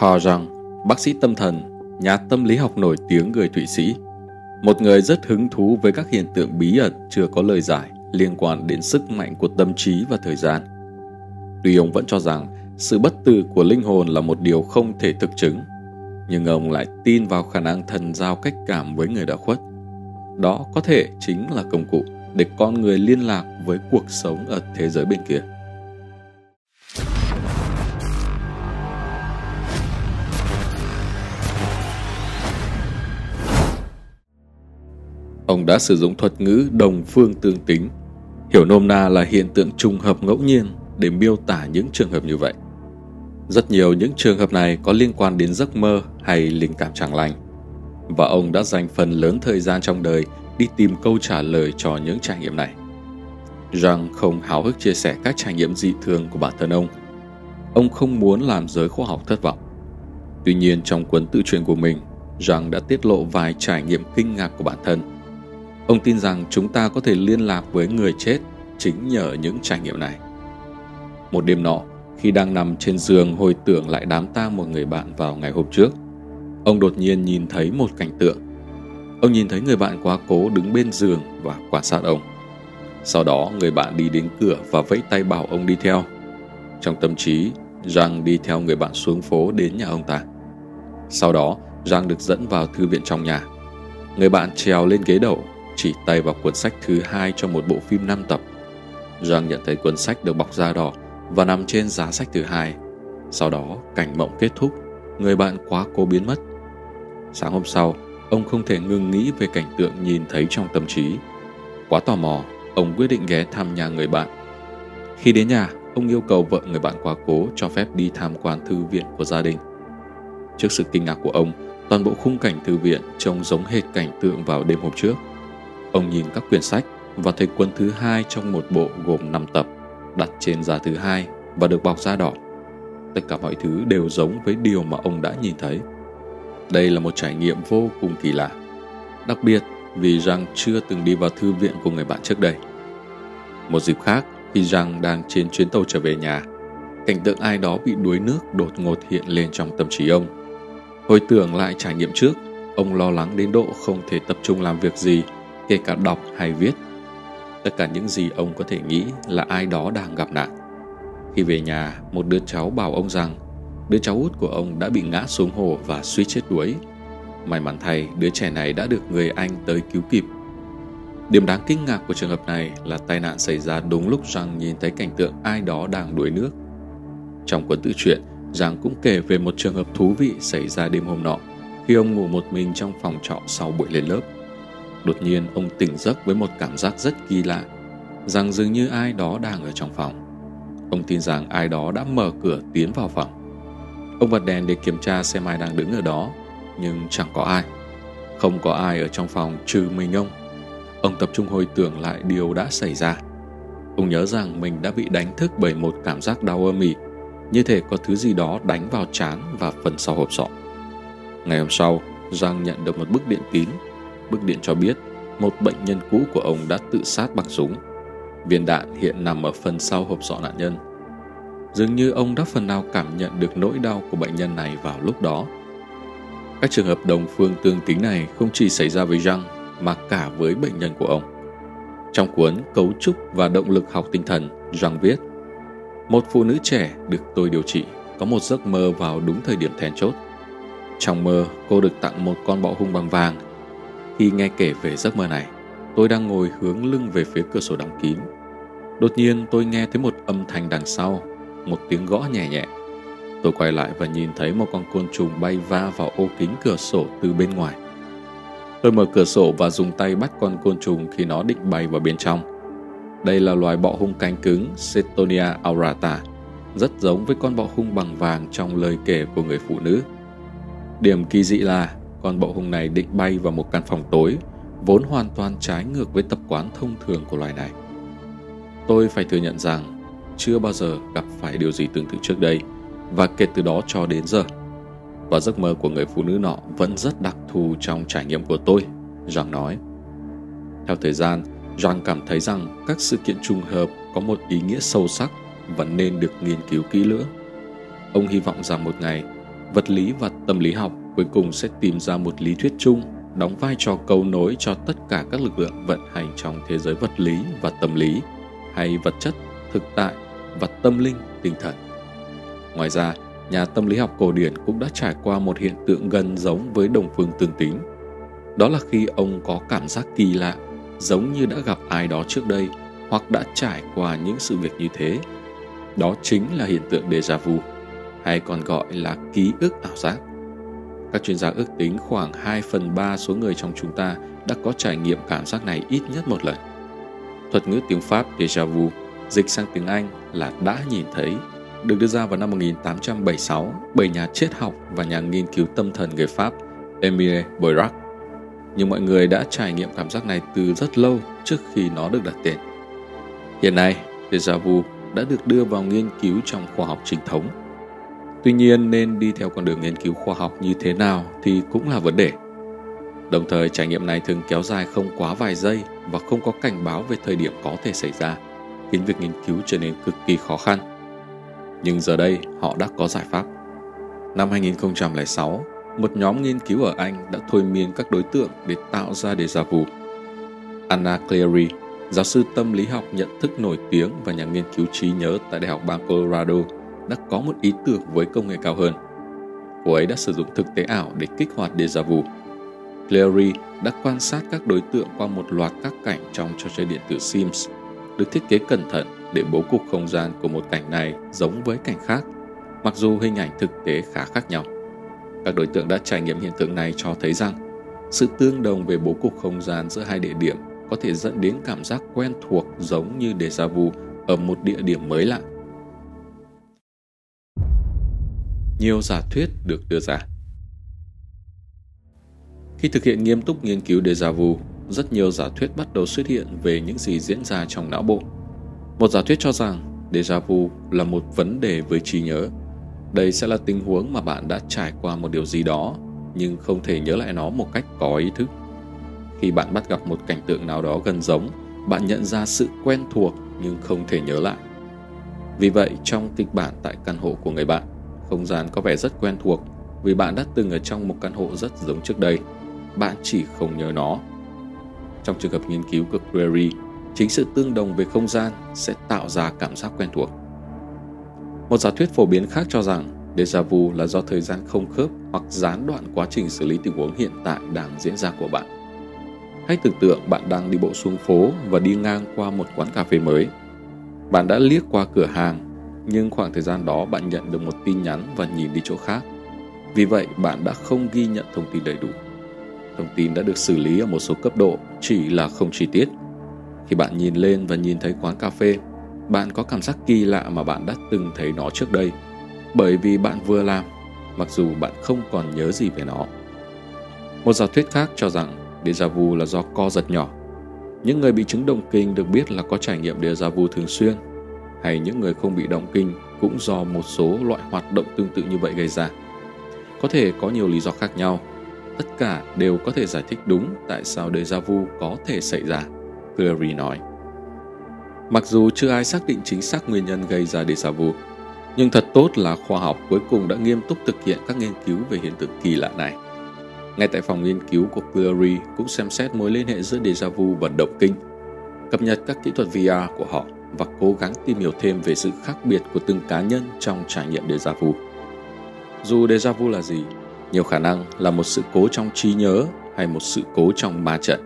Carl Jung, bác sĩ tâm thần, nhà tâm lý học nổi tiếng người Thụy Sĩ, một người rất hứng thú với các hiện tượng bí ẩn chưa có lời giải liên quan đến sức mạnh của tâm trí và thời gian. Tuy ông vẫn cho rằng sự bất tử của linh hồn là một điều không thể thực chứng, nhưng ông lại tin vào khả năng thần giao cách cảm với người đã khuất. Đó có thể chính là công cụ để con người liên lạc với cuộc sống ở thế giới bên kia. Ông đã sử dụng thuật ngữ đồng phương tương tính, hiểu nôm na là hiện tượng trùng hợp ngẫu nhiên để miêu tả những trường hợp như vậy. Rất nhiều những trường hợp này có liên quan đến giấc mơ hay linh cảm chẳng lành. Và ông đã dành phần lớn thời gian trong đời đi tìm câu trả lời cho những trải nghiệm này. Rằng không háo hức chia sẻ các trải nghiệm dị thường của bản thân ông. Ông không muốn làm giới khoa học thất vọng. Tuy nhiên trong cuốn tự truyện của mình, Rằng đã tiết lộ vài trải nghiệm kinh ngạc của bản thân. Ông tin rằng chúng ta có thể liên lạc với người chết chính nhờ những trải nghiệm này. Một đêm nọ, khi đang nằm trên giường hồi tưởng lại đám tang một người bạn vào ngày hôm trước, ông đột nhiên nhìn thấy một cảnh tượng. Ông nhìn thấy người bạn quá cố đứng bên giường và quan sát ông. Sau đó, người bạn đi đến cửa và vẫy tay bảo ông đi theo. Trong tâm trí, Giang đi theo người bạn xuống phố đến nhà ông ta. Sau đó, Giang được dẫn vào thư viện trong nhà. Người bạn trèo lên ghế đầu, chỉ tay vào cuốn sách thứ hai trong một bộ phim 5 tập. Giang nhận thấy cuốn sách được bọc da đỏ và nằm trên giá sách thứ hai. Sau đó, cảnh mộng kết thúc, người bạn quá cố biến mất. Sáng hôm sau, ông không thể ngừng nghĩ về cảnh tượng nhìn thấy trong tâm trí. Quá tò mò, ông quyết định ghé thăm nhà người bạn. Khi đến nhà, ông yêu cầu vợ người bạn quá cố cho phép đi tham quan thư viện của gia đình. Trước sự kinh ngạc của ông, toàn bộ khung cảnh thư viện trông giống hệt cảnh tượng vào đêm hôm trước. Ông nhìn các quyển sách và thấy cuốn thứ hai trong một bộ gồm 5 tập đặt trên giá thứ hai và được bọc da đỏ. Tất cả mọi thứ đều giống với điều mà ông đã nhìn thấy. Đây là một trải nghiệm vô cùng kỳ lạ. Đặc biệt vì Giang chưa từng đi vào thư viện của người bạn trước đây. Một dịp khác, khi Giang đang trên chuyến tàu trở về nhà, cảnh tượng ai đó bị đuối nước đột ngột hiện lên trong tâm trí ông. Hồi tưởng lại trải nghiệm trước, ông lo lắng đến độ không thể tập trung làm việc gì, kể cả đọc hay viết. Tất cả những gì ông có thể nghĩ là ai đó đang gặp nạn. Khi về nhà, một đứa cháu bảo ông rằng đứa cháu út của ông đã bị ngã xuống hồ và suýt chết đuối. May mắn thay, đứa trẻ này đã được người Anh tới cứu kịp. Điểm đáng kinh ngạc của trường hợp này là tai nạn xảy ra đúng lúc Giang nhìn thấy cảnh tượng ai đó đang đuối nước. Trong cuốn tự truyện, Giang cũng kể về một trường hợp thú vị xảy ra đêm hôm nọ khi ông ngủ một mình trong phòng trọ sau buổi lên lớp. Đột nhiên ông tỉnh giấc với một cảm giác rất kỳ lạ, rằng dường như ai đó đang ở trong phòng. Ông tin rằng ai đó đã mở cửa tiến vào phòng. Ông bật đèn để kiểm tra xem ai đang đứng ở đó, nhưng chẳng có ai. Không có ai ở trong phòng trừ mình ông. Ông tập trung hồi tưởng lại điều đã xảy ra. Ông nhớ rằng mình đã bị đánh thức bởi một cảm giác đau âm ỉ, như thể có thứ gì đó đánh vào trán và phần sau hộp sọ. Ngày hôm sau, Giang nhận được một bức điện tín Bức điện cho biết một bệnh nhân cũ của ông đã tự sát bằng súng. Viên đạn hiện nằm ở phần sau hộp sọ nạn nhân. Dường như ông đã phần nào cảm nhận được nỗi đau của bệnh nhân này vào lúc đó. Các trường hợp đồng phương tương tính này không chỉ xảy ra với Jean mà cả với bệnh nhân của ông. Trong cuốn Cấu trúc và động lực học tinh thần, Jean viết Một phụ nữ trẻ được tôi điều trị có một giấc mơ vào đúng thời điểm then chốt. Trong mơ, cô được tặng một con bọ hung bằng vàng khi nghe kể về giấc mơ này, tôi đang ngồi hướng lưng về phía cửa sổ đóng kín. Đột nhiên tôi nghe thấy một âm thanh đằng sau, một tiếng gõ nhẹ nhẹ. Tôi quay lại và nhìn thấy một con côn trùng bay va vào ô kính cửa sổ từ bên ngoài. Tôi mở cửa sổ và dùng tay bắt con côn trùng khi nó định bay vào bên trong. Đây là loài bọ hung cánh cứng Setonia aurata, rất giống với con bọ hung bằng vàng trong lời kể của người phụ nữ. Điểm kỳ dị là con bộ hung này định bay vào một căn phòng tối, vốn hoàn toàn trái ngược với tập quán thông thường của loài này. Tôi phải thừa nhận rằng chưa bao giờ gặp phải điều gì tương tự trước đây và kể từ đó cho đến giờ. Và giấc mơ của người phụ nữ nọ vẫn rất đặc thù trong trải nghiệm của tôi, Giang nói. Theo thời gian, Giang cảm thấy rằng các sự kiện trùng hợp có một ý nghĩa sâu sắc và nên được nghiên cứu kỹ lưỡng. Ông hy vọng rằng một ngày vật lý và tâm lý học cuối cùng sẽ tìm ra một lý thuyết chung đóng vai trò cầu nối cho tất cả các lực lượng vận hành trong thế giới vật lý và tâm lý hay vật chất, thực tại và tâm linh, tinh thần. Ngoài ra, nhà tâm lý học cổ điển cũng đã trải qua một hiện tượng gần giống với đồng phương tương tính. Đó là khi ông có cảm giác kỳ lạ, giống như đã gặp ai đó trước đây hoặc đã trải qua những sự việc như thế. Đó chính là hiện tượng déjà vu, hay còn gọi là ký ức ảo giác. Các chuyên gia ước tính khoảng 2 phần 3 số người trong chúng ta đã có trải nghiệm cảm giác này ít nhất một lần. Thuật ngữ tiếng Pháp déjà vu dịch sang tiếng Anh là đã nhìn thấy, được đưa ra vào năm 1876 bởi nhà triết học và nhà nghiên cứu tâm thần người Pháp Emile Boirac. Nhưng mọi người đã trải nghiệm cảm giác này từ rất lâu trước khi nó được đặt tên. Hiện nay, déjà vu đã được đưa vào nghiên cứu trong khoa học chính thống Tuy nhiên nên đi theo con đường nghiên cứu khoa học như thế nào thì cũng là vấn đề. Đồng thời trải nghiệm này thường kéo dài không quá vài giây và không có cảnh báo về thời điểm có thể xảy ra, khiến việc nghiên cứu trở nên cực kỳ khó khăn. Nhưng giờ đây họ đã có giải pháp. Năm 2006, một nhóm nghiên cứu ở Anh đã thôi miên các đối tượng để tạo ra déjà vu. Anna Cleary, giáo sư tâm lý học nhận thức nổi tiếng và nhà nghiên cứu trí nhớ tại Đại học bang Colorado, đã có một ý tưởng với công nghệ cao hơn. Cô ấy đã sử dụng thực tế ảo để kích hoạt déjà vu. Clary đã quan sát các đối tượng qua một loạt các cảnh trong trò chơi điện tử Sims, được thiết kế cẩn thận để bố cục không gian của một cảnh này giống với cảnh khác, mặc dù hình ảnh thực tế khá khác nhau. Các đối tượng đã trải nghiệm hiện tượng này cho thấy rằng sự tương đồng về bố cục không gian giữa hai địa điểm có thể dẫn đến cảm giác quen thuộc giống như déjà vu ở một địa điểm mới lạ nhiều giả thuyết được đưa ra. Khi thực hiện nghiêm túc nghiên cứu déjà vu, rất nhiều giả thuyết bắt đầu xuất hiện về những gì diễn ra trong não bộ. Một giả thuyết cho rằng déjà vu là một vấn đề với trí nhớ. Đây sẽ là tình huống mà bạn đã trải qua một điều gì đó nhưng không thể nhớ lại nó một cách có ý thức. Khi bạn bắt gặp một cảnh tượng nào đó gần giống, bạn nhận ra sự quen thuộc nhưng không thể nhớ lại. Vì vậy, trong kịch bản tại căn hộ của người bạn, không gian có vẻ rất quen thuộc vì bạn đã từng ở trong một căn hộ rất giống trước đây. Bạn chỉ không nhớ nó. Trong trường hợp nghiên cứu của Query, chính sự tương đồng về không gian sẽ tạo ra cảm giác quen thuộc. Một giả thuyết phổ biến khác cho rằng déjà vu là do thời gian không khớp hoặc gián đoạn quá trình xử lý tình huống hiện tại đang diễn ra của bạn. Hãy tưởng tượng bạn đang đi bộ xuống phố và đi ngang qua một quán cà phê mới. Bạn đã liếc qua cửa hàng nhưng khoảng thời gian đó bạn nhận được một tin nhắn và nhìn đi chỗ khác. Vì vậy, bạn đã không ghi nhận thông tin đầy đủ. Thông tin đã được xử lý ở một số cấp độ, chỉ là không chi tiết. Khi bạn nhìn lên và nhìn thấy quán cà phê, bạn có cảm giác kỳ lạ mà bạn đã từng thấy nó trước đây, bởi vì bạn vừa làm, mặc dù bạn không còn nhớ gì về nó. Một giả thuyết khác cho rằng déjà vu là do co giật nhỏ. Những người bị chứng động kinh được biết là có trải nghiệm déjà vu thường xuyên hay những người không bị động kinh cũng do một số loại hoạt động tương tự như vậy gây ra. Có thể có nhiều lý do khác nhau, tất cả đều có thể giải thích đúng tại sao déjà vu có thể xảy ra, Clary nói. Mặc dù chưa ai xác định chính xác nguyên nhân gây ra déjà vu, nhưng thật tốt là khoa học cuối cùng đã nghiêm túc thực hiện các nghiên cứu về hiện tượng kỳ lạ này. Ngay tại phòng nghiên cứu của Clary cũng xem xét mối liên hệ giữa déjà vu và động kinh, cập nhật các kỹ thuật VR của họ và cố gắng tìm hiểu thêm về sự khác biệt của từng cá nhân trong trải nghiệm déjà vu. Dù déjà vu là gì, nhiều khả năng là một sự cố trong trí nhớ hay một sự cố trong ma trận.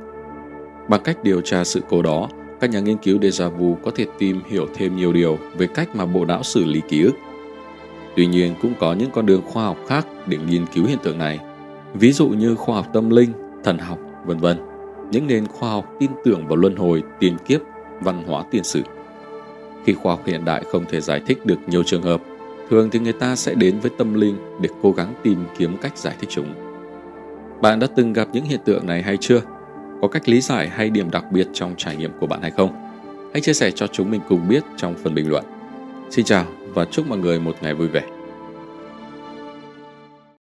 Bằng cách điều tra sự cố đó, các nhà nghiên cứu déjà vu có thể tìm hiểu thêm nhiều điều về cách mà bộ não xử lý ký ức. Tuy nhiên cũng có những con đường khoa học khác để nghiên cứu hiện tượng này, ví dụ như khoa học tâm linh, thần học, vân vân. Những nền khoa học tin tưởng vào luân hồi, tiền kiếp, văn hóa tiền sử. Khi khoa học hiện đại không thể giải thích được nhiều trường hợp, thường thì người ta sẽ đến với tâm linh để cố gắng tìm kiếm cách giải thích chúng. Bạn đã từng gặp những hiện tượng này hay chưa? Có cách lý giải hay điểm đặc biệt trong trải nghiệm của bạn hay không? Hãy chia sẻ cho chúng mình cùng biết trong phần bình luận. Xin chào và chúc mọi người một ngày vui vẻ.